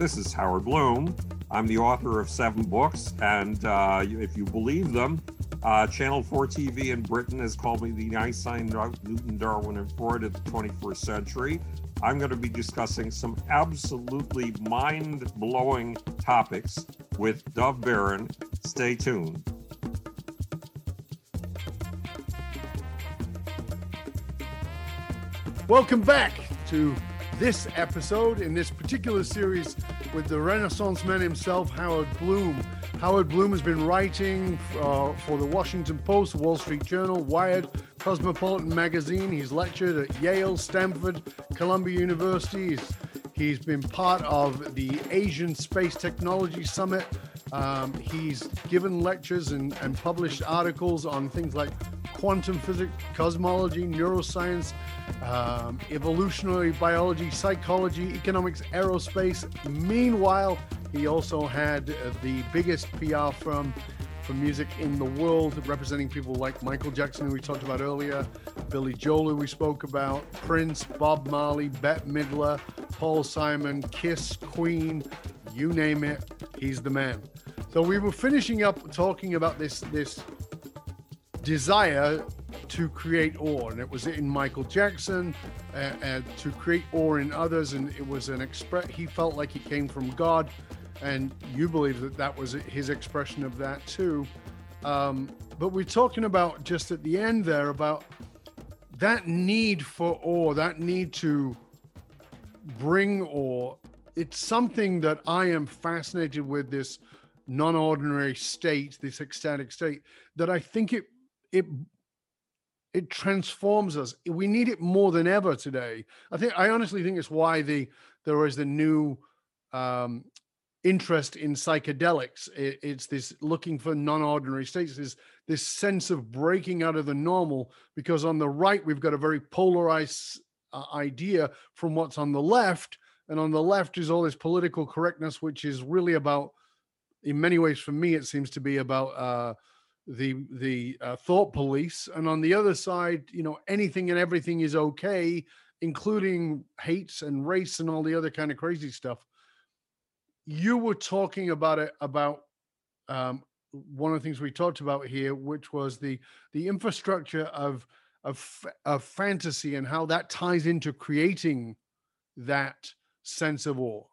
This is Howard Bloom. I'm the author of seven books, and uh, if you believe them, uh, Channel 4 TV in Britain has called me the Einstein, Newton, Darwin, and Freud of the 21st century. I'm going to be discussing some absolutely mind blowing topics with Dov Baron. Stay tuned. Welcome back to this episode in this particular series with the Renaissance man himself, Howard Bloom. Howard Bloom has been writing uh, for the Washington Post, Wall Street Journal, Wired, Cosmopolitan Magazine. He's lectured at Yale, Stanford, Columbia University. He's, been part of the Asian Space Technology Summit. Um, he's given lectures and, and published articles on things like quantum physics, cosmology, neuroscience, um, evolutionary biology, psychology, economics, aerospace. Meanwhile, he also had the biggest PR firm for music in the world, representing people like Michael Jackson, who we talked about earlier, Billy Joel, who we spoke about, Prince, Bob Marley, Bette Midler, Paul Simon, Kiss, Queen, you name it, he's the man. So we were finishing up talking about this this desire to create awe, and it was in Michael Jackson, uh, uh, to create awe in others, and it was an express. He felt like he came from God, and you believe that that was his expression of that too. Um, but we're talking about just at the end there about that need for awe, that need to bring awe. It's something that I am fascinated with this non-ordinary state, this ecstatic state, that I think it it it transforms us. We need it more than ever today. I think I honestly think it's why the there is the new um, interest in psychedelics. It, it's this looking for non-ordinary states. This this sense of breaking out of the normal. Because on the right we've got a very polarized uh, idea from what's on the left, and on the left is all this political correctness, which is really about, in many ways, for me, it seems to be about. Uh, the the uh, thought police and on the other side you know anything and everything is okay including hates and race and all the other kind of crazy stuff. You were talking about it about um, one of the things we talked about here which was the the infrastructure of of of fantasy and how that ties into creating that sense of awe.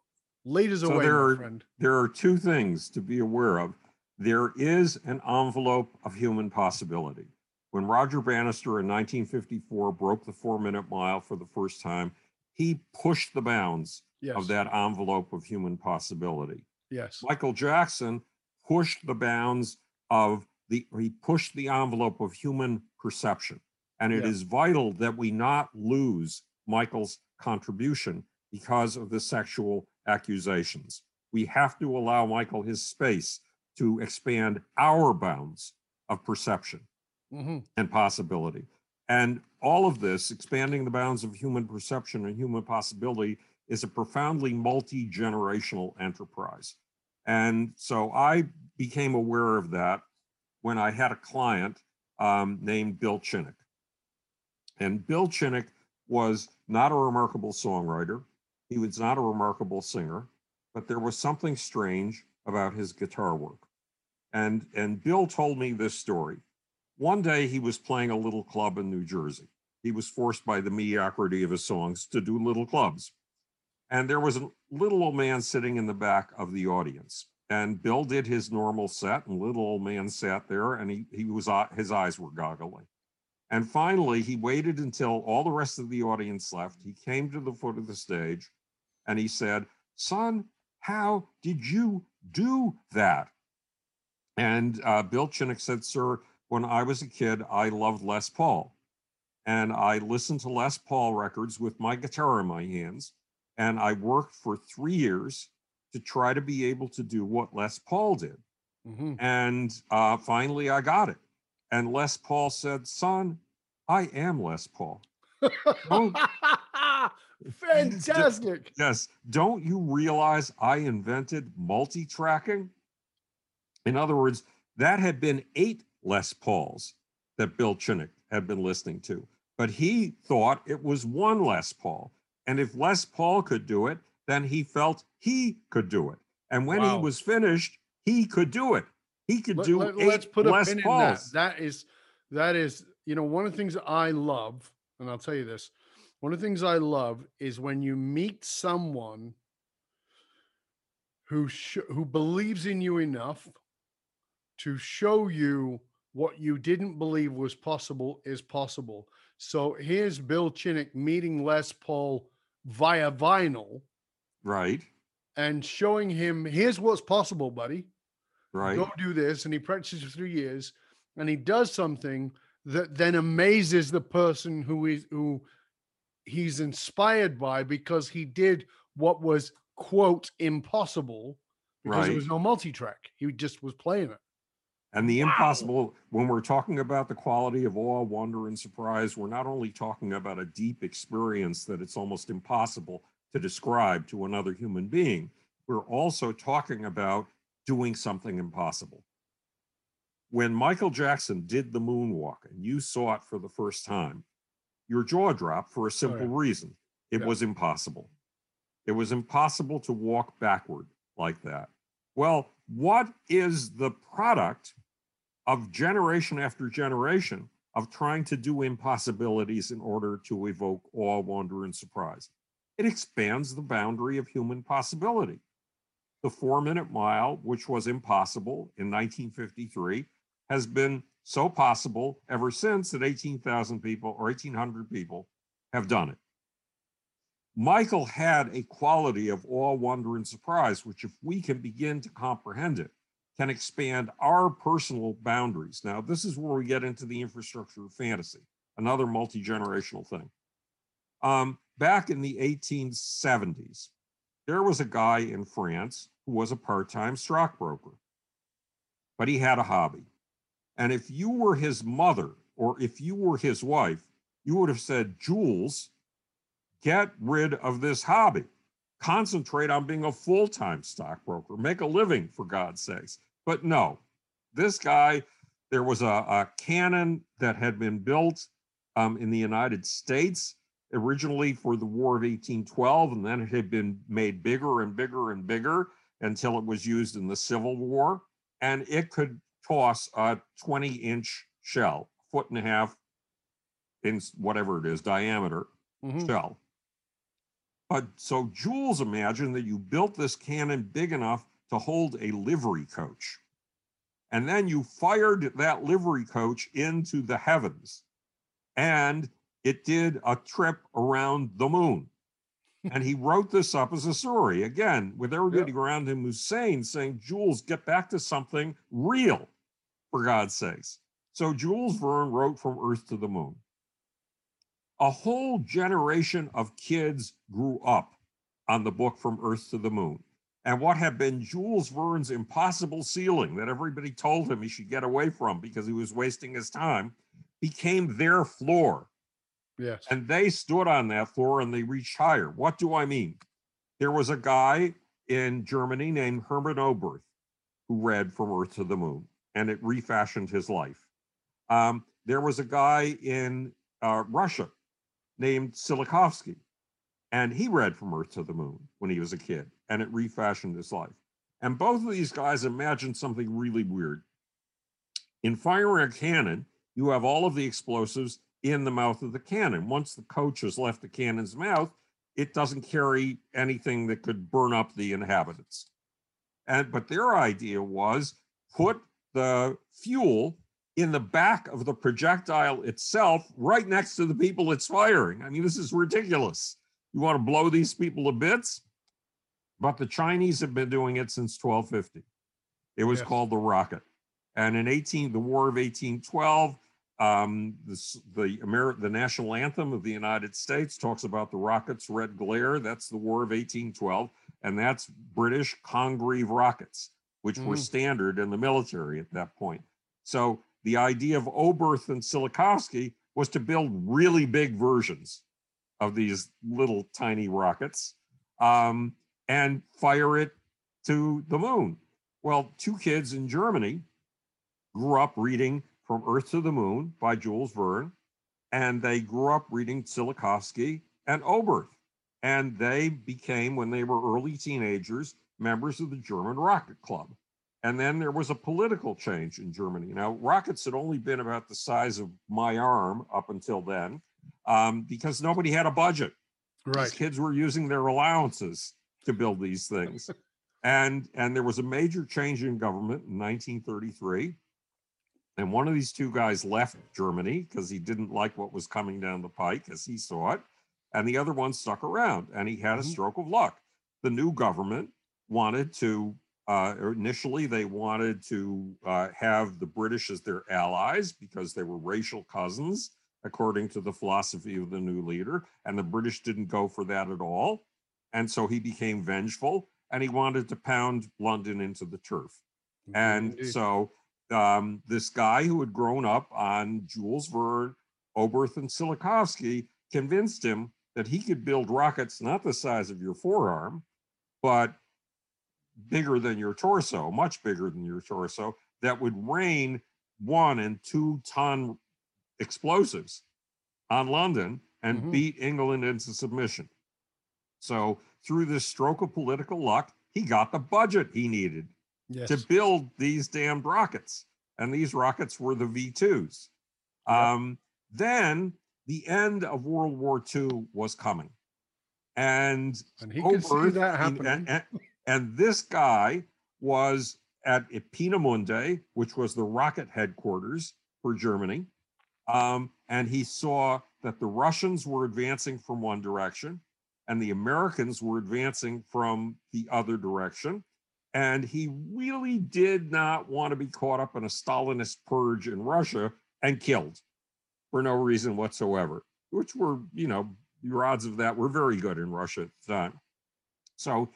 Lead us so away there are, friend. there are two things to be aware of there is an envelope of human possibility. When Roger Bannister in 1954 broke the four minute mile for the first time, he pushed the bounds yes. of that envelope of human possibility. Yes. Michael Jackson pushed the bounds of the, he pushed the envelope of human perception. And it yeah. is vital that we not lose Michael's contribution because of the sexual accusations. We have to allow Michael his space to expand our bounds of perception mm-hmm. and possibility. And all of this, expanding the bounds of human perception and human possibility, is a profoundly multi generational enterprise. And so I became aware of that when I had a client um, named Bill Chinnock. And Bill Chinnock was not a remarkable songwriter, he was not a remarkable singer, but there was something strange about his guitar work. And, and Bill told me this story. One day he was playing a little club in New Jersey. He was forced by the mediocrity of his songs to do little clubs. And there was a little old man sitting in the back of the audience. And Bill did his normal set, and little old man sat there, and he, he was uh, his eyes were goggling. And finally, he waited until all the rest of the audience left. He came to the foot of the stage, and he said, "Son, how did you do that?" And uh, Bill Chinnock said, Sir, when I was a kid, I loved Les Paul. And I listened to Les Paul records with my guitar in my hands. And I worked for three years to try to be able to do what Les Paul did. Mm-hmm. And uh, finally, I got it. And Les Paul said, Son, I am Les Paul. Fantastic. yes. Don't you realize I invented multi tracking? In other words, that had been eight Les Pauls that Bill Chinnock had been listening to, but he thought it was one Les Paul. And if Les Paul could do it, then he felt he could do it. And when Wow. he was finished, he could do it. He could Let, do let, us put a Les pin in that. That is, that is, you know, one of the things I love, and I'll tell you this. One of the things I love is when you meet someone who sh- who believes in you enough to show you what you didn't believe was possible is possible. So here's Bill Chinnock meeting Les Paul via vinyl Right, and showing him here's what's possible, buddy right. go do this and he practices for three years and he does something that then amazes the person who is who he's inspired by because he did what was quote impossible because there Right. was no multi-track he just was playing it And the Wow. impossible, when we're talking about the quality of awe, wonder, and surprise, we're not only talking about a deep experience that it's almost impossible to describe to another human being, we're also talking about doing something impossible. When Michael Jackson did the moonwalk and you saw it for the first time, your jaw dropped for a oh, simple yeah. reason it Yeah. was impossible. It was impossible to walk backward like that. Well, what is the product of generation after generation of trying to do impossibilities in order to evoke awe, wonder, and surprise? It expands the boundary of human possibility. The four minute mile, which was impossible in 1953, has been so possible ever since that 18,000 people or 1,800 people have done it. Michael had a quality of awe, wonder, and surprise, which, if we can begin to comprehend it, can expand our personal boundaries. Now, this is where we get into the infrastructure of fantasy, another multi generational thing. Um, back in the 1870s, there was a guy in France who was a part time stockbroker, but he had a hobby. And if you were his mother or if you were his wife, you would have said, Jules, get rid of this hobby. Concentrate on being a full time stockbroker, make a living for God's sakes. But no, this guy, there was a, a cannon that had been built um, in the United States originally for the War of 1812, and then it had been made bigger and bigger and bigger until it was used in the Civil War. And it could toss a 20 inch shell, foot and a half in whatever it is, diameter Mhm. shell. But so Jules imagined that you built this cannon big enough to hold a livery coach. And then you fired that livery coach into the heavens. And it did a trip around the moon. and he wrote this up as a story again, with everybody around him who's sane, saying, Jules, get back to something real, for God's sakes. So Jules Verne wrote From Earth to the Moon a whole generation of kids grew up on the book From Earth to the Moon. And what had been Jules Verne's impossible ceiling that everybody told him he should get away from because he was wasting his time became their floor. yes And they stood on that floor and they reached higher. What do I mean? There was a guy in Germany named Hermann Oberth who read From Earth to the Moon, and it refashioned his life. Um, there was a guy in uh, Russia named Tsiolkovsky, and he read From Earth to the Moon when he was a kid, and it refashioned his life. And both of these guys imagined something really weird. In firing a cannon, you have all of the explosives in the mouth of the cannon. Once the coach has left the cannon's mouth, it doesn't carry anything that could burn up the inhabitants. And but their idea was put the fuel in the back of the projectile itself, right next to the people it's firing. I mean, this is ridiculous. You want to blow these people to bits? But the Chinese have been doing it since 1250. It was Yes. called the rocket. And in 18, the War of 1812, um, this, the Ameri- the national anthem of the United States talks about the rocket's red glare. That's the War of 1812, and that's British Congreve rockets, which were Mhm. standard in the military at that point. So the idea of Oberth and Tsiolkovsky was to build really big versions of these little tiny rockets um, and fire it to the moon. Well, two kids in Germany grew up reading From Earth to the Moon by Jules Verne, and they grew up reading Tsiolkovsky and Oberth. And they became, when they were early teenagers, members of the German Rocket Club. And then there was a political change in Germany. Now, rockets had only been about the size of my arm up until then um, because nobody had a budget. Right. These kids were using their allowances to build these things. and and there was a major change in government in 1933. And one of these two guys left Germany because he didn't like what was coming down the pike as he saw it. And the other one stuck around and he had a Mhm. stroke of luck. The new government wanted to, uh, initially, they wanted to uh, have the British as their allies because they were racial cousins, according to the philosophy of the new leader. And the British didn't go for that at all. And so he became vengeful and he wanted to pound London into the turf. And so um, this guy who had grown up on Jules Verne, Oberth, and Tsiolkovsky convinced him that he could build rockets not the size of your forearm, but bigger than your torso, much bigger than your torso, that would rain one and two ton explosives on London and Mhm. beat England into submission. So through this stroke of political luck, he got the budget he needed yes. to build these damned rockets. And these rockets were the V 2s. Yep. Um, then the end of World War II was coming. And and he could see that happening. And, and- and this guy was at Peenemünde, which was the rocket headquarters for Germany. Um, and he saw that the Russians were advancing from one direction and the Americans were advancing from the other direction. And he really did not want to be caught up in a Stalinist purge in Russia and killed for no reason whatsoever, which were, you know, your odds of that were very good in Russia at the time. So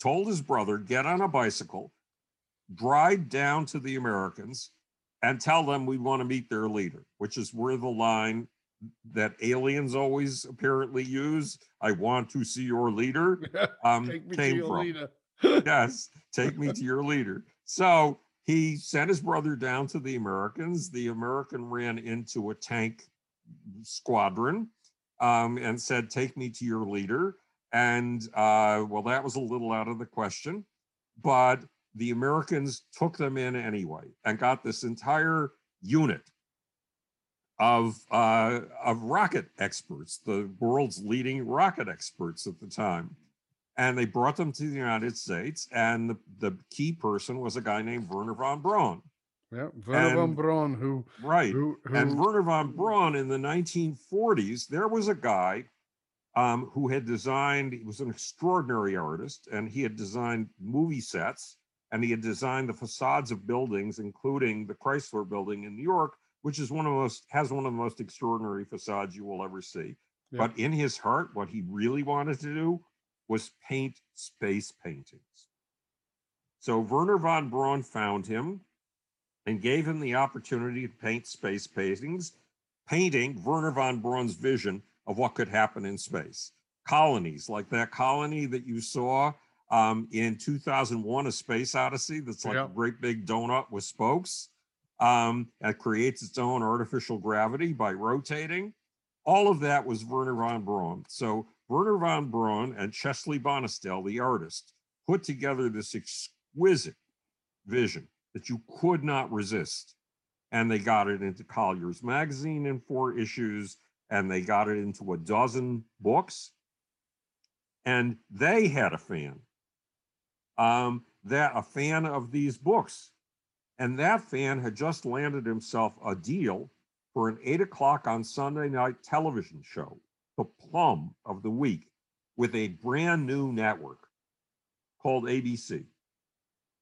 told his brother, get on a bicycle, drive down to the Americans, and tell them we want to meet their leader, which is where the line that aliens always apparently use, I want to see your leader, um, Take me to came your from leader. yes, take me to your leader. So he sent his brother down to the Americans. The American ran into a tank squadron um, and said, Take me to your leader. And uh, well, that was a little out of the question. But the Americans took them in anyway and got this entire unit of uh, of rocket experts, the world's leading rocket experts at the time and they brought them to the United States. And the, the key person was a guy named Wernher von Braun. Yeah, Wernher von Braun, who, Right. who, who And Wernher von Braun in the 1940s, there was a guy um, who had designed, he was an extraordinary artist, and he had designed movie sets and he had designed the facades of buildings, including the Chrysler building in New York, which is one of the most, has one of the most extraordinary facades you will ever see. Yeah. But in his heart, what he really wanted to do was paint space paintings. So Wernher von Braun found him and gave him the opportunity to paint space paintings, painting Wernher von Braun's vision of what could happen in space. Colonies, like that colony that you saw um, in 2001, A Space Odyssey, that's like Yeah. a great big donut with spokes. Um, that creates its own artificial gravity by rotating. All of that was Wernher von Braun. So Wernher von Braun and Chesley Bonestell, the artist, put together this exquisite vision that you could not resist. And they got it into Collier's magazine in four issues, and they got it into a dozen books. And they had a fan, um, that a fan of these books. And that fan had just landed himself a deal for an eight o'clock on Sunday night television show, the plum of the week, with a brand new network called ABC.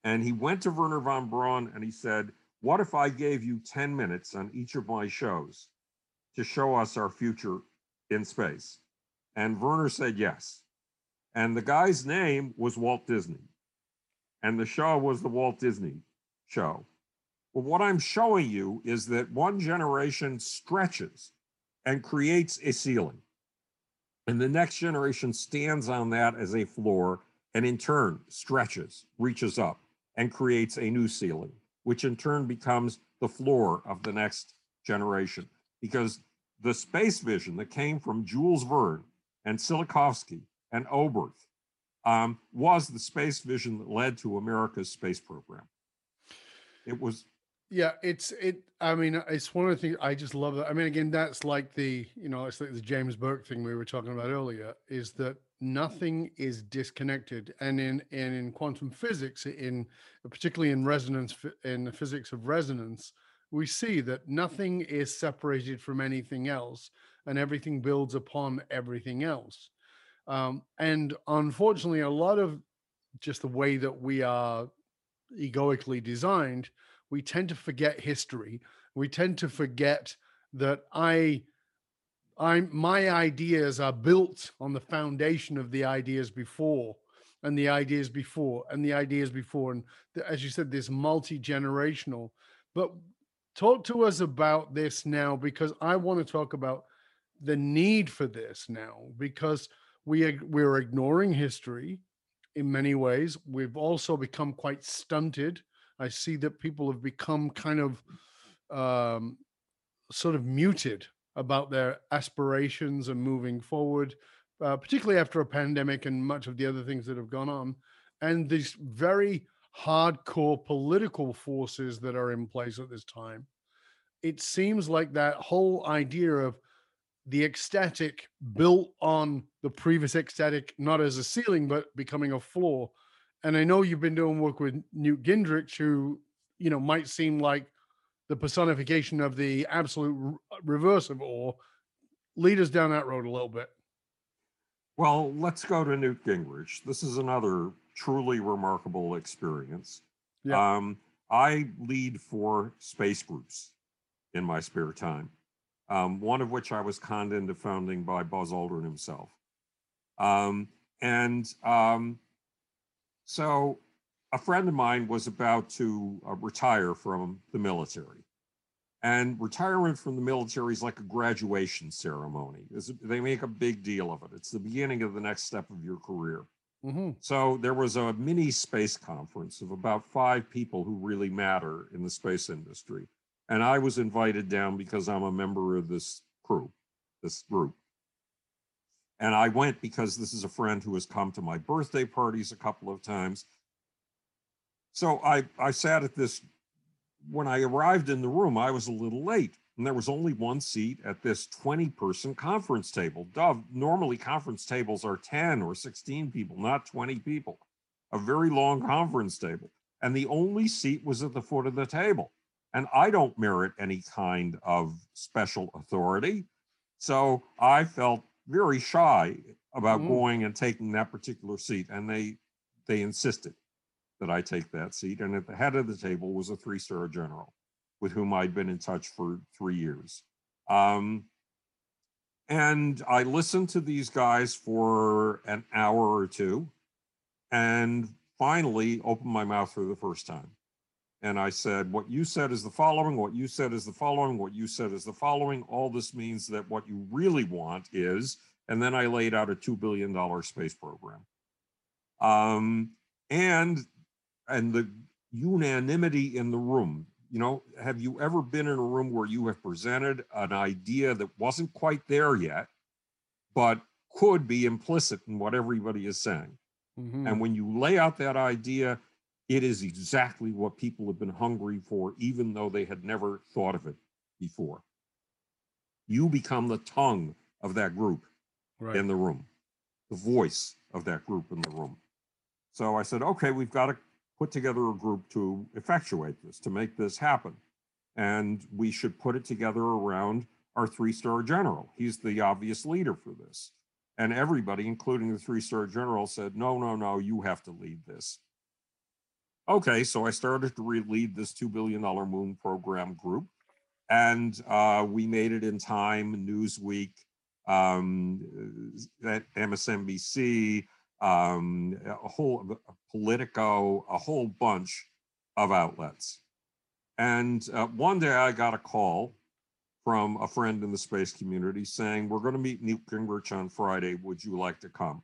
And he went to Wernher von Braun and he said, What if I gave you 10 minutes on each of my shows to show us our future in space? And Wernher said yes. And the guy's name was Walt Disney. And the show was the Walt Disney show. Well, what I'm showing you is that one generation stretches and creates a ceiling. And the next generation stands on that as a floor and in turn stretches, reaches up, and creates a new ceiling, which in turn becomes the floor of the next generation. Because the space vision that came from Jules Verne and Tsiolkovsky and Oberth um, was the space vision that led to America's space program. It was yeah, it's it. I mean, it's one of the things I just love. That I mean, again, that's like the you know, it's like the James Burke thing we were talking about earlier. Is that nothing is disconnected, and in and in quantum physics, in particularly in resonance in the physics of resonance, we see that nothing is separated from anything else, and everything builds upon everything else. Um, and unfortunately, a lot of just the way that we are egoically designed we tend to forget history. We tend to forget that I I my ideas are built on the foundation of the ideas before and the ideas before and the ideas before and the, as you said this multi-generational but talk to us about this now because I want to talk about the need for this now because we we're ignoring history in many ways. We've also become quite stunted. I see that people have become kind of um, sort of muted about their aspirations and moving forward, uh, particularly after a pandemic and much of the other things that have gone on, and these very hardcore political forces that are in place at this time. It seems like that whole idea of the ecstatic built on the previous ecstatic, not as a ceiling, but becoming a floor, and I know you've been doing work with Newt Gingrich, who you know might seem like the personification of the absolute reverse of awe. Lead us down that road a little bit. Well, let's go to Newt Gingrich. This is another truly remarkable experience. Yeah. Um, I lead four space groups in my spare time, um, one of which I was conned into founding by Buzz Aldrin himself. Um, and um, so a friend of mine was about to uh, retire from the military. And retirement from the military is like a graduation ceremony. It's, they make a big deal of it. It's the beginning of the next step of your career. Mm-hmm. So there was a mini space conference of about five people who really matter in the space industry. And I was invited down because I'm a member of this crew, this group. And I went because this is a friend who has come to my birthday parties a couple of times. So I, I sat at this, when I arrived in the room, I was a little late and there was only one seat at this 20 person conference table. Dov, normally conference tables are 10 or 16 people, not 20 people, a very long conference table. And the only seat was at the foot of the table. And I don't merit any kind of special authority. So I felt very shy about mm-hmm. going and taking that particular seat, and they they insisted that I take that seat. And at the head of the table was a three star general with whom I'd been in touch for three years. Um, and I listened to these guys for an hour or two and finally opened my mouth for the first time. And I said, What you said is the following, what you said is the following, what you said is the following. All this means that what you really want is, and then I laid out a $2 billion space program. Um, and and the unanimity in the room. You know, have you ever been in a room where you have presented an idea that wasn't quite there yet, but could be implicit in what everybody is saying? Mm-hmm. And when you lay out that idea, it is exactly what people have been hungry for, even though they had never thought of it before. You become the tongue of that group right. in the room, the voice of that group in the room. So I said, okay, we've got to put together a group to effectuate this, to make this happen. And we should put it together around our three star general. He's the obvious leader for this. And everybody, including the three star general, said, no, no, no, you have to lead this. Okay, so I started to lead this $2 billion moon program group. And uh, we made it in time, Newsweek, um, MSNBC, um, a whole Politico, a whole bunch of outlets. And uh, one day I got a call from a friend in the space community saying, We're going to meet Newt Gingrich on Friday. Would you like to come?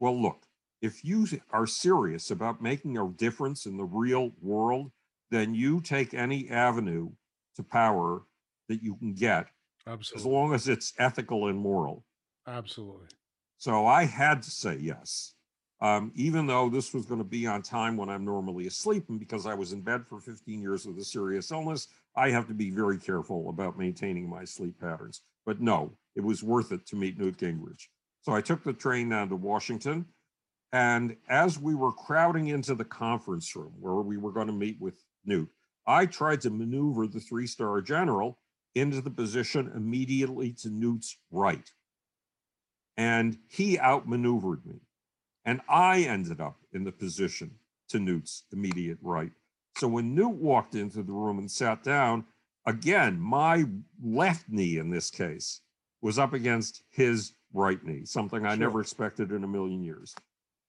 Well, look, if you are serious about making a difference in the real world, then you take any avenue to power that you can get, Absolutely. as long as it's ethical and moral. Absolutely. So I had to say yes, um, even though this was going to be on time when I'm normally asleep. And because I was in bed for 15 years with a serious illness, I have to be very careful about maintaining my sleep patterns. But no, it was worth it to meet Newt Gingrich. So I took the train down to Washington. And as we were crowding into the conference room where we were going to meet with Newt, I tried to maneuver the three star general into the position immediately to Newt's right. And he outmaneuvered me. And I ended up in the position to Newt's immediate right. So when Newt walked into the room and sat down, again, my left knee in this case was up against his right knee, something I Sure. never expected in a million years.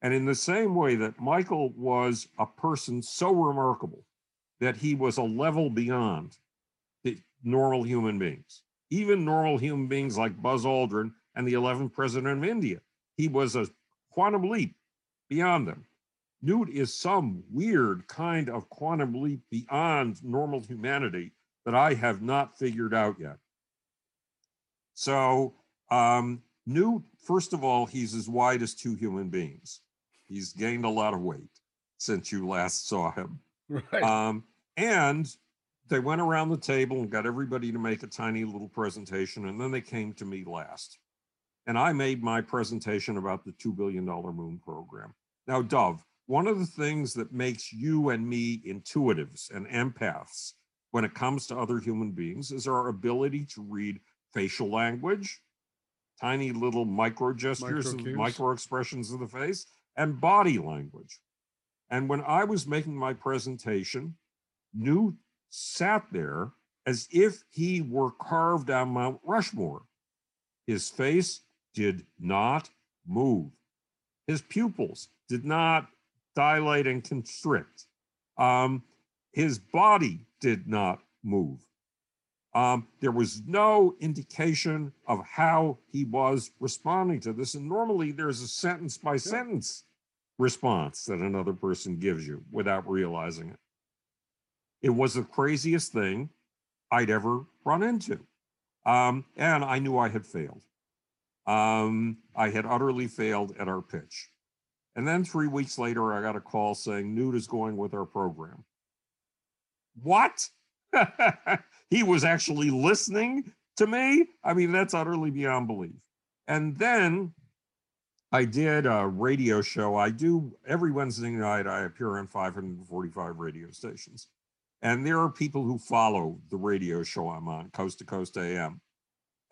And in the same way that Michael was a person so remarkable that he was a level beyond the normal human beings, even normal human beings like Buzz Aldrin and the 11th president of India. He was a quantum leap beyond them. Newt is some weird kind of quantum leap beyond normal humanity that I have not figured out yet. So, um, Newt, first of all, he's as wide as two human beings. He's gained a lot of weight since you last saw him. Right. Um, and they went around the table and got everybody to make a tiny little presentation, and then they came to me last. And I made my presentation about the $2 billion moon program. Now, Dov, one of the things that makes you and me intuitives and empaths when it comes to other human beings is our ability to read facial language, tiny little micro gestures, Micro-cues. micro expressions of the face, and body language. And when I was making my presentation, Newt sat there as if he were carved on Mount Rushmore. His face did not move. His pupils did not dilate and constrict. Um, his body did not move. Um, there was no indication of how he was responding to this. And normally there's a sentence by sentence response that another person gives you without realizing it. It was the craziest thing I'd ever run into. Um, and I knew I had failed. Um, I had utterly failed at our pitch. And then three weeks later, I got a call saying Newt is going with our program. What? he was actually listening to me? I mean, that's utterly beyond belief. And then I did a radio show. I do every Wednesday night, I appear on 545 radio stations. And there are people who follow the radio show I'm on, Coast to Coast AM.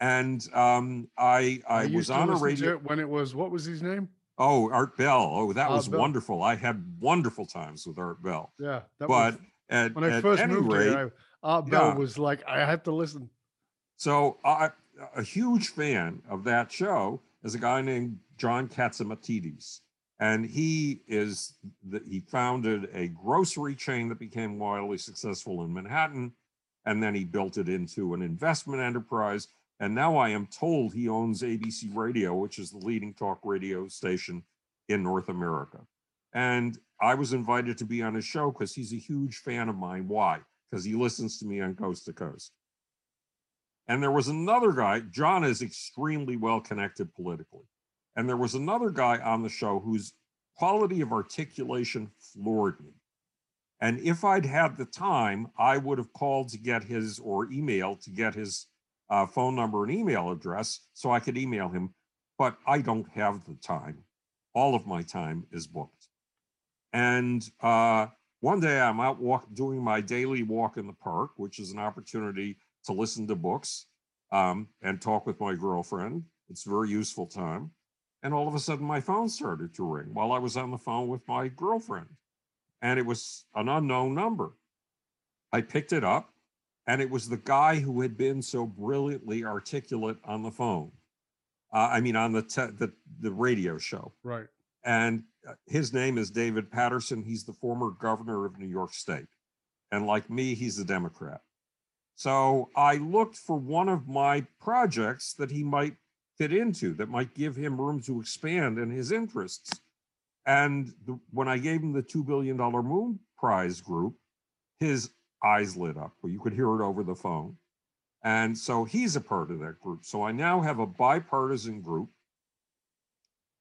And um, I I used was on a radio. when it was what was his name? Oh, Art Bell. Oh, that Art was Bell. wonderful. I had wonderful times with Art Bell. Yeah, that But was at, when I at first moved rate, here. I, Art Bell Yeah. was like I had to listen. So I, a huge fan of that show is a guy named John Catsimatidis. And he is the, he founded a grocery chain that became wildly successful in Manhattan. And then he built it into an investment enterprise. And now I am told he owns ABC Radio, which is the leading talk radio station in North America. And I was invited to be on his show because he's a huge fan of mine. Why? Because he listens to me on Coast to Coast. And there was another guy, John is extremely well connected politically. And there was another guy on the show whose quality of articulation floored me. And if I'd had the time, I would have called to get his or email to get his uh, phone number and email address so I could email him. But I don't have the time. All of my time is booked. And uh, one day I'm out walk, doing my daily walk in the park, which is an opportunity to listen to books um, and talk with my girlfriend. It's very useful time. And all of a sudden, my phone started to ring while I was on the phone with my girlfriend. And it was an unknown number. I picked it up, and it was the guy who had been so brilliantly articulate on the phone. Uh, I mean, on the, te- the the radio show. Right. And uh, his name is David Paterson. He's the former governor of New York State. And like me, he's a Democrat. So I looked for one of my projects that he might fit into, that might give him room to expand in his interests. And the, when I gave him the $2 billion Moon Prize group, his eyes lit up. You could hear it over the phone. And so he's a part of that group. So I now have a bipartisan group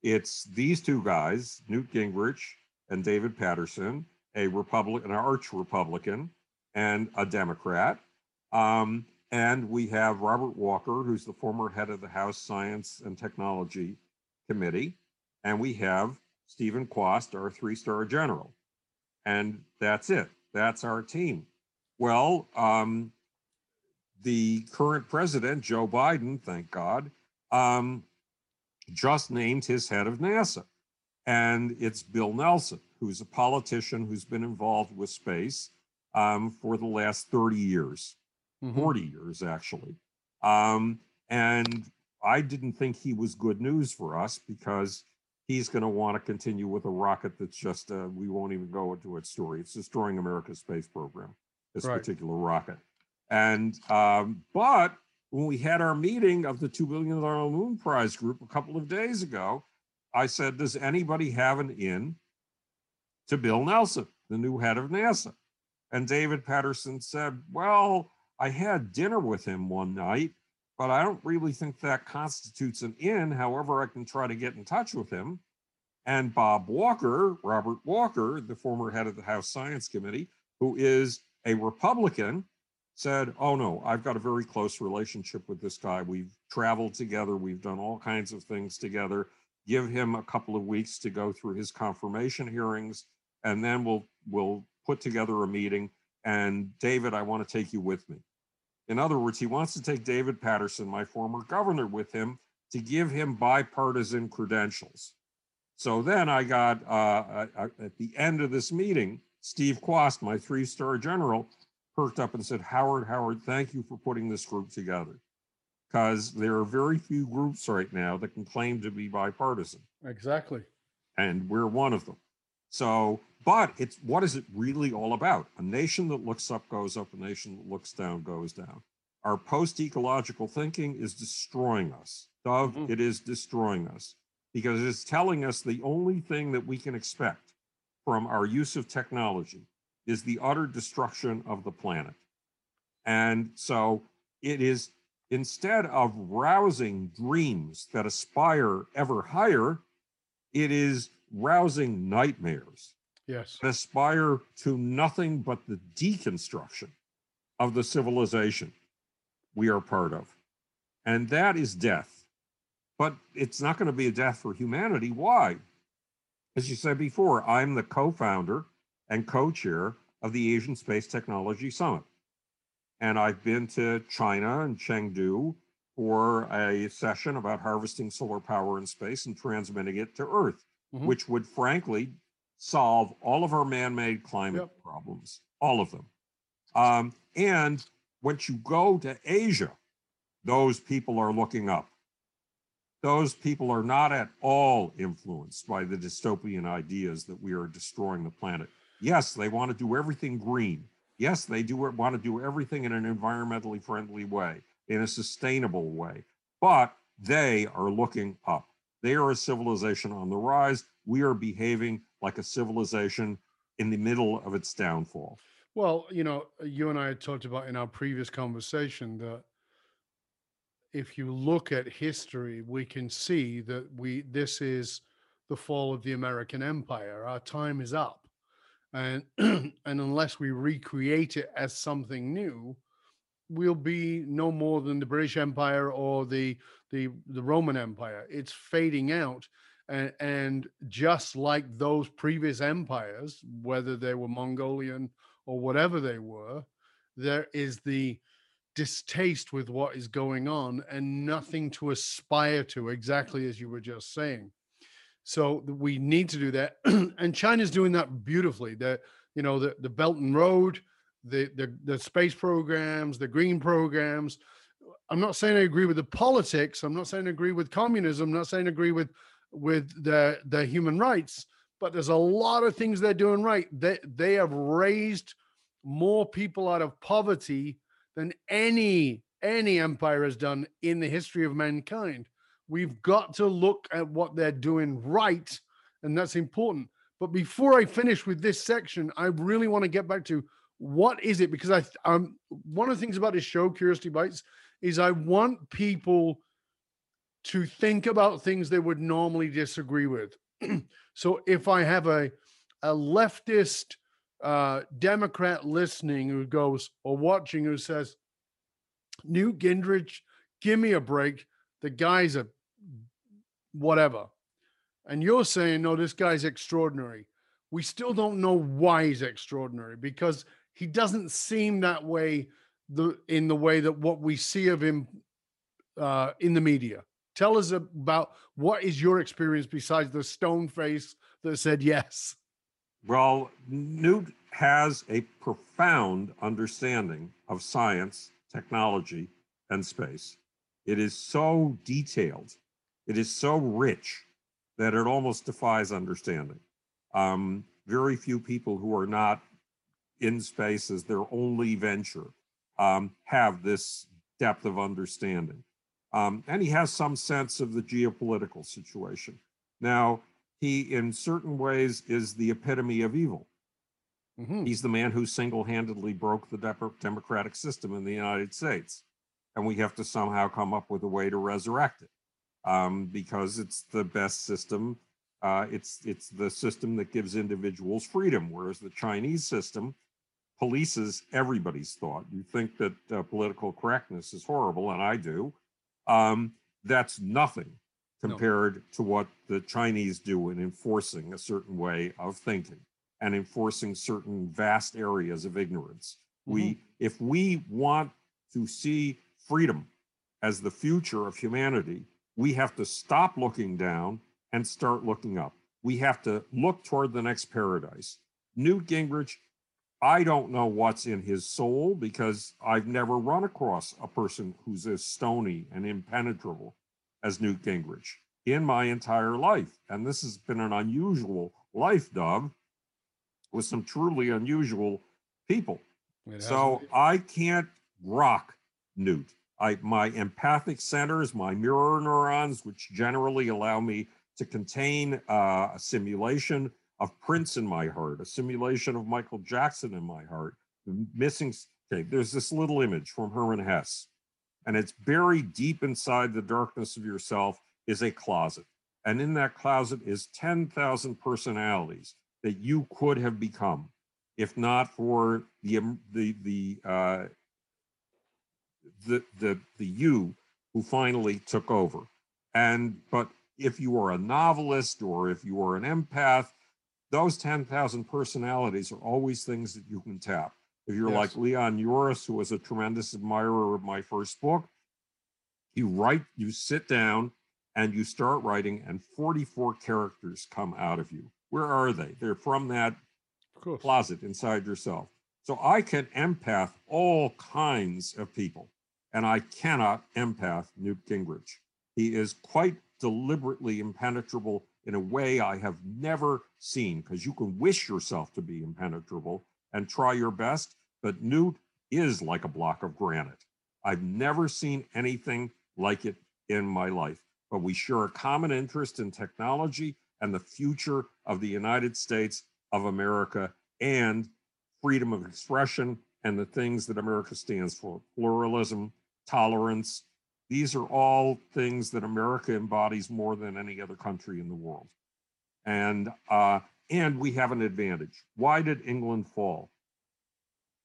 It's these two guys, Newt Gingrich and David Paterson, a Republican, an arch Republican, and a Democrat. Um, and we have Robert Walker, who's the former head of the House Science and Technology Committee. And we have Steven Kwast, our three star general. And that's it. That's our team. Well, um, the current president, Joe Biden, thank God, um, just named his head of NASA. And it's Bill Nelson, who's a politician who's been involved with space um, for the last 30 years, Mhm. 40 years actually. Um, and I didn't think he was good news for us because he's going to want to continue with a rocket that's just, uh, we won't even go into its story. It's destroying America's space program, this Right. particular rocket. And, um, but when we had our meeting of the $2 billion Moon Prize group a couple of days ago, I said, does anybody have an in to Bill Nelson, the new head of NASA? And David Paterson said, well, I had dinner with him one night, but I don't really think that constitutes an in. However, I can try to get in touch with him. And Bob Walker, Robert Walker, the former head of the House Science Committee, who is a Republican, said, Oh no, I've got a very close relationship with this guy. We've traveled together, we've done all kinds of things together. Give him a couple of weeks to go through his confirmation hearings, and then we'll we'll put together a meeting. And David, I want to take you with me. In other words, he wants to take David Paterson, my former governor, with him to give him bipartisan credentials. So then I got, uh, at the end of this meeting, Steve Kwast, my three star general, perked up and said, Howard, Howard, thank you for putting this group together. Because there are very few groups right now that can claim to be bipartisan Exactly. and we're one of them. So, but it's what is it really all about? A nation that looks up goes up, a nation that looks down goes down. Our post ecological thinking is destroying us. Dov, Mhm. it is destroying us because it's telling us the only thing that we can expect from our use of technology is the utter destruction of the planet. And so it is instead of rousing dreams that aspire ever higher, it is rousing nightmares Yes. that aspire to nothing but the deconstruction of the civilization we are part of. And that is death. But it's not going to be a death for humanity. Why? As you said before, I'm the co founder and co chair of the Asian Space Technology Summit. And I've been to China and Chengdu for a session about harvesting solar power in space and transmitting it to Earth, Mhm. which would frankly solve all of our man made climate Yep. problems, all of them. Um, and once you go to Asia, those people are looking up. Those people are not at all influenced by the dystopian ideas that we are destroying the planet. Yes, they want to do everything green. Yes, they do want to do everything in an environmentally friendly way, in a sustainable way. But they are looking up. They are a civilization on the rise. We are behaving like a civilization in the middle of its downfall. Well, you know, you and I had talked about in our previous conversation that if you look at history, we can see that we this is the fall of the American empire. Our time is up. And and unless we recreate it as something new, we'll be no more than the British Empire or the the the Roman Empire. It's fading out. And, and just like those previous empires, whether they were Mongolian or whatever they were, there is the distaste with what is going on and nothing to aspire to, exactly as you were just saying. So we need to do that, and China's doing that beautifully. The you know the the Belt and Road, the the the space programs, the green programs. I'm not saying I agree with the politics. I'm not saying I agree with communism. I'm not saying I agree with with the the human rights. But there's a lot of things they're doing right. They they have raised more people out of poverty than any any empire has done in the history of mankind. We've got to look at what they're doing right, and that's important. But before I finish with this section, I really want to get back to what is it because I um one of the things about this show, Curiosity Bites, is I want people to think about things they would normally disagree with. so if I have a a leftist uh, Democrat listening who goes or watching who says, Newt Gingrich, give me a break. The guy's a whatever. And you're saying, no, this guy's extraordinary. We still don't know why he's extraordinary because he doesn't seem that way the in the way that what we see of him uh, in the media. Tell us about what is your experience besides the stone face that said yes. Well, Newt has a profound understanding of science, technology, and space. It is so detailed, it is so rich that it almost defies understanding. Um, very few people who are not in space as their only venture um, have this depth of understanding. Um, and he has some sense of the geopolitical situation. Now, he, in certain ways, is the epitome of evil. Mm-hmm. He's the man who single handedly broke the de- democratic system in the United States. And we have to somehow come up with a way to resurrect it um, because it's the best system. Uh, it's, it's the system that gives individuals freedom, whereas the Chinese system polices everybody's thought. You think that uh, political correctness is horrible, and I do. Um, that's nothing compared no. to what the Chinese do in enforcing a certain way of thinking and enforcing certain vast areas of ignorance. Mm-hmm. We, if we want to see freedom as the future of humanity, we have to stop looking down and start looking up. We have to look toward the next paradise. Newt Gingrich, I don't know what's in his soul because I've never run across a person who's as stony and impenetrable as Newt Gingrich in my entire life. And this has been an unusual life, Dov, with some truly unusual people. So I can't rock Newt. I, my empathic centers, my mirror neurons, which generally allow me to contain uh, a simulation of Prince in my heart, a simulation of Michael Jackson in my heart. Missing, okay, there's this little image from Hermann Hesse and it's buried deep inside the darkness of yourself is a closet. And in that closet is 10,000 personalities that you could have become if not for the um, the the uh, the the the you who finally took over. And but if you are a novelist or if you are an empath, those 10,000 personalities are always things that you can tap. If you're yes. like Leon Uris, who was a tremendous admirer of my first book, you write, you sit down and you start writing, and 44 characters come out of you. Where are they? They're from that closet inside yourself. So I can empath all kinds of people, and I cannot empath Newt Gingrich. He is quite deliberately impenetrable in a way I have never seen, because you can wish yourself to be impenetrable and try your best, but Newt is like a block of granite. I've never seen anything like it in my life, but we share a common interest in technology and the future of the United States of America and freedom of expression and the things that America stands for pluralism, tolerance. These are all things that America embodies more than any other country in the world. And, uh, and we have an advantage. Why did England fall?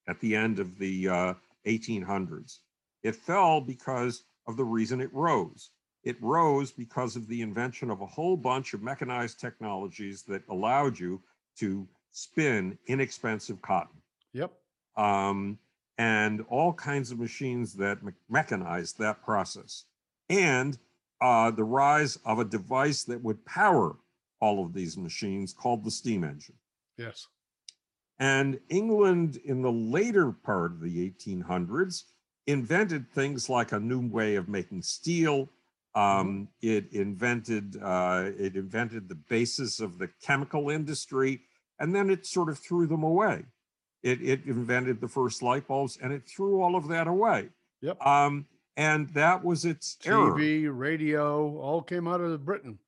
At the end of the uh, 1800s. It fell because of the reason it rose. It rose because of the invention of a whole bunch of mechanized technologies that allowed you to spin inexpensive cotton. Yep. Um, and all kinds of machines that me- mechanized that process. And uh, the rise of a device that would power all of these machines called the steam engine. Yes. And England, in the later part of the 1800s, invented things like a new way of making steel. Mm-hmm. Um, it invented uh, it invented the basis of the chemical industry, and then it sort of threw them away. It, it invented the first light bulbs, and it threw all of that away. Yep. Um, and that was its TV, error. radio, all came out of Britain.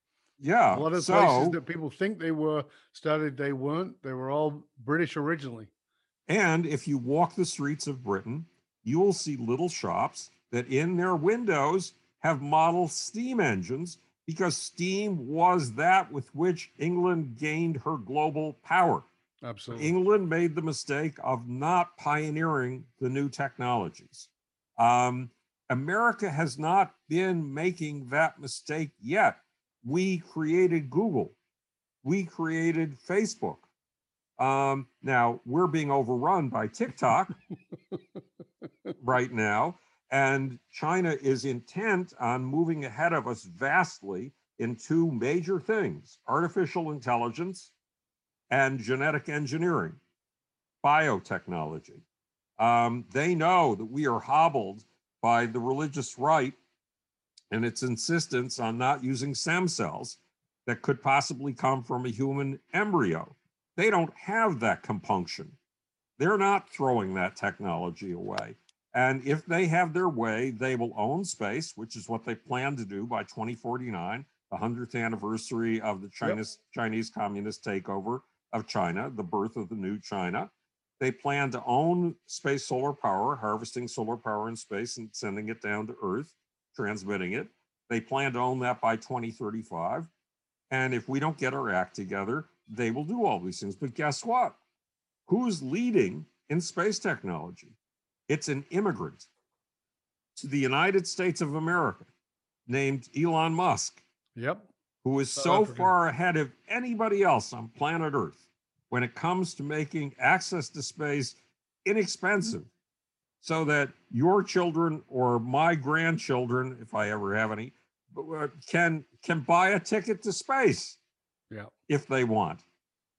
Yeah. A lot of so, places that people think they were started, they weren't. They were all British originally. And if you walk the streets of Britain, you will see little shops that in their windows have model steam engines because steam was that with which England gained her global power. Absolutely. England made the mistake of not pioneering the new technologies. Um, America has not been making that mistake yet. We created Google, we created Facebook. Um, now we're being overrun by TikTok right now, and China is intent on moving ahead of us vastly in two major things artificial intelligence and genetic engineering, biotechnology. Um, they know that we are hobbled by the religious right and its insistence on not using stem cells that could possibly come from a human embryo. They don't have that compunction. They're not throwing that technology away. And if they have their way, they will own space, which is what they plan to do by 2049, the 100th anniversary of the Chinese, yep. Chinese communist takeover of China, the birth of the new China. They plan to own space solar power, harvesting solar power in space and sending it down to Earth, transmitting it. They plan to own that by 2035. And if we don't get our act together, they will do all these things. But guess what? Who's leading in space technology? It's an immigrant to the United States of America named Elon Musk. Yep. Who is so far ahead of anybody else on planet Earth when it comes to making access to space inexpensive so that your children or my grandchildren, if I ever have any, uh, can can buy a ticket to space yeah. if they want.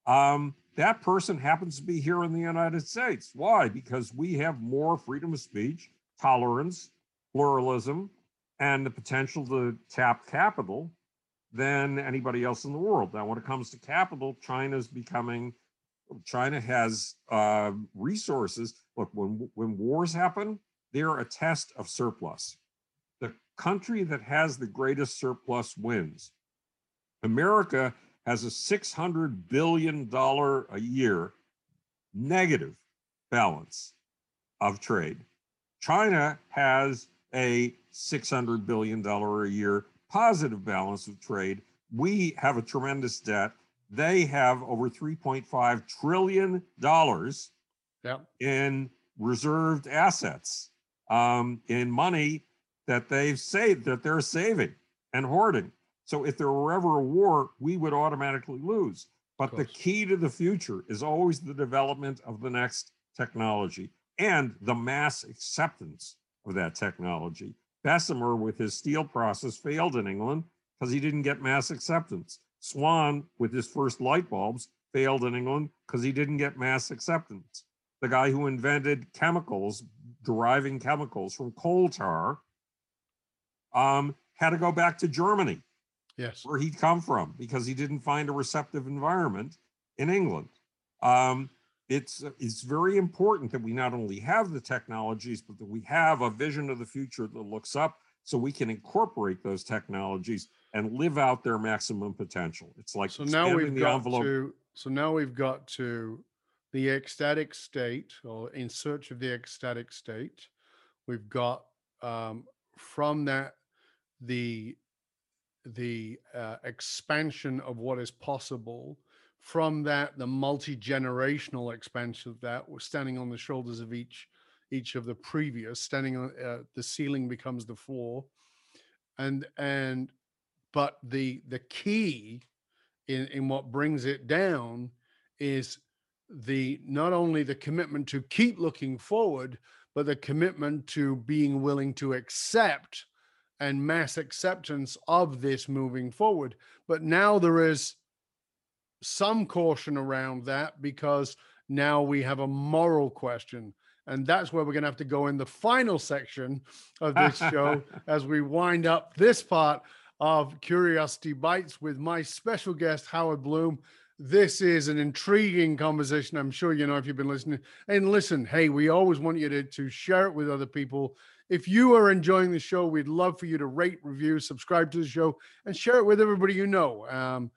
Um, that person happens to be here in the United States. Why? Because we have more freedom of speech, tolerance, pluralism, and the potential to tap capital than anybody else in the world. Now, when it comes to capital, China's becoming, China has uh, resources. Look, when, when wars happen, they're a test of surplus. The country that has the greatest surplus wins. America has a $600 billion a year negative balance of trade. China has a $600 billion a year positive balance of trade. We have a tremendous debt. They have over $3.5 trillion yep. in reserved assets, um, in money that they've saved, that they're saving and hoarding. So if there were ever a war, we would automatically lose. But the key to the future is always the development of the next technology and the mass acceptance of that technology. Bessemer, with his steel process, failed in England because he didn't get mass acceptance. Swan, with his first light bulbs, failed in England because he didn't get mass acceptance. The guy who invented chemicals, deriving chemicals from coal tar, um, had to go back to Germany, yes, where he'd come from, because he didn't find a receptive environment in England. Um, it's it's very important that we not only have the technologies but that we have a vision of the future that looks up so we can incorporate those technologies and live out their maximum potential it's like so now we've got envelope. to so now we've got to the ecstatic state or in search of the ecstatic state we've got um, from that the the uh, expansion of what is possible from that the multi-generational expansion of that we're standing on the shoulders of each each of the previous standing on uh, the ceiling becomes the floor and and but the the key in in what brings it down is the not only the commitment to keep looking forward but the commitment to being willing to accept and mass acceptance of this moving forward but now there is some caution around that because now we have a moral question. And that's where we're going to have to go in the final section of this show as we wind up this part of Curiosity Bites with my special guest, Howard Bloom. This is an intriguing conversation. I'm sure you know if you've been listening. And listen, hey, we always want you to, to share it with other people. If you are enjoying the show, we'd love for you to rate, review, subscribe to the show, and share it with everybody you know. Um,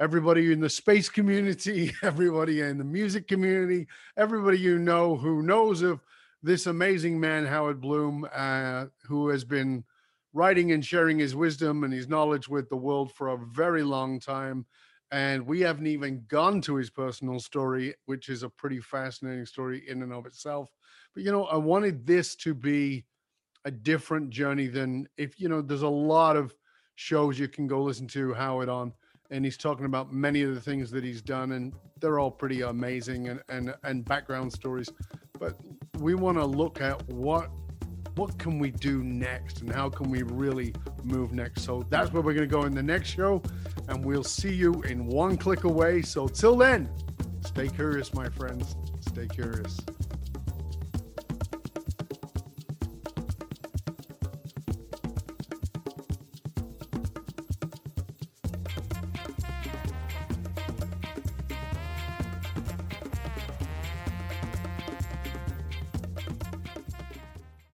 everybody in the space community, everybody in the music community, everybody you know who knows of this amazing man, Howard Bloom, uh, who has been writing and sharing his wisdom and his knowledge with the world for a very long time. And we haven't even gone to his personal story, which is a pretty fascinating story in and of itself. But, you know, I wanted this to be a different journey than if, you know, there's a lot of shows you can go listen to Howard on. And he's talking about many of the things that he's done, and they're all pretty amazing and, and, and background stories. But we want to look at what what can we do next and how can we really move next? So that's where we're going to go in the next show and we'll see you in one click away. So till then stay curious my friends. Stay curious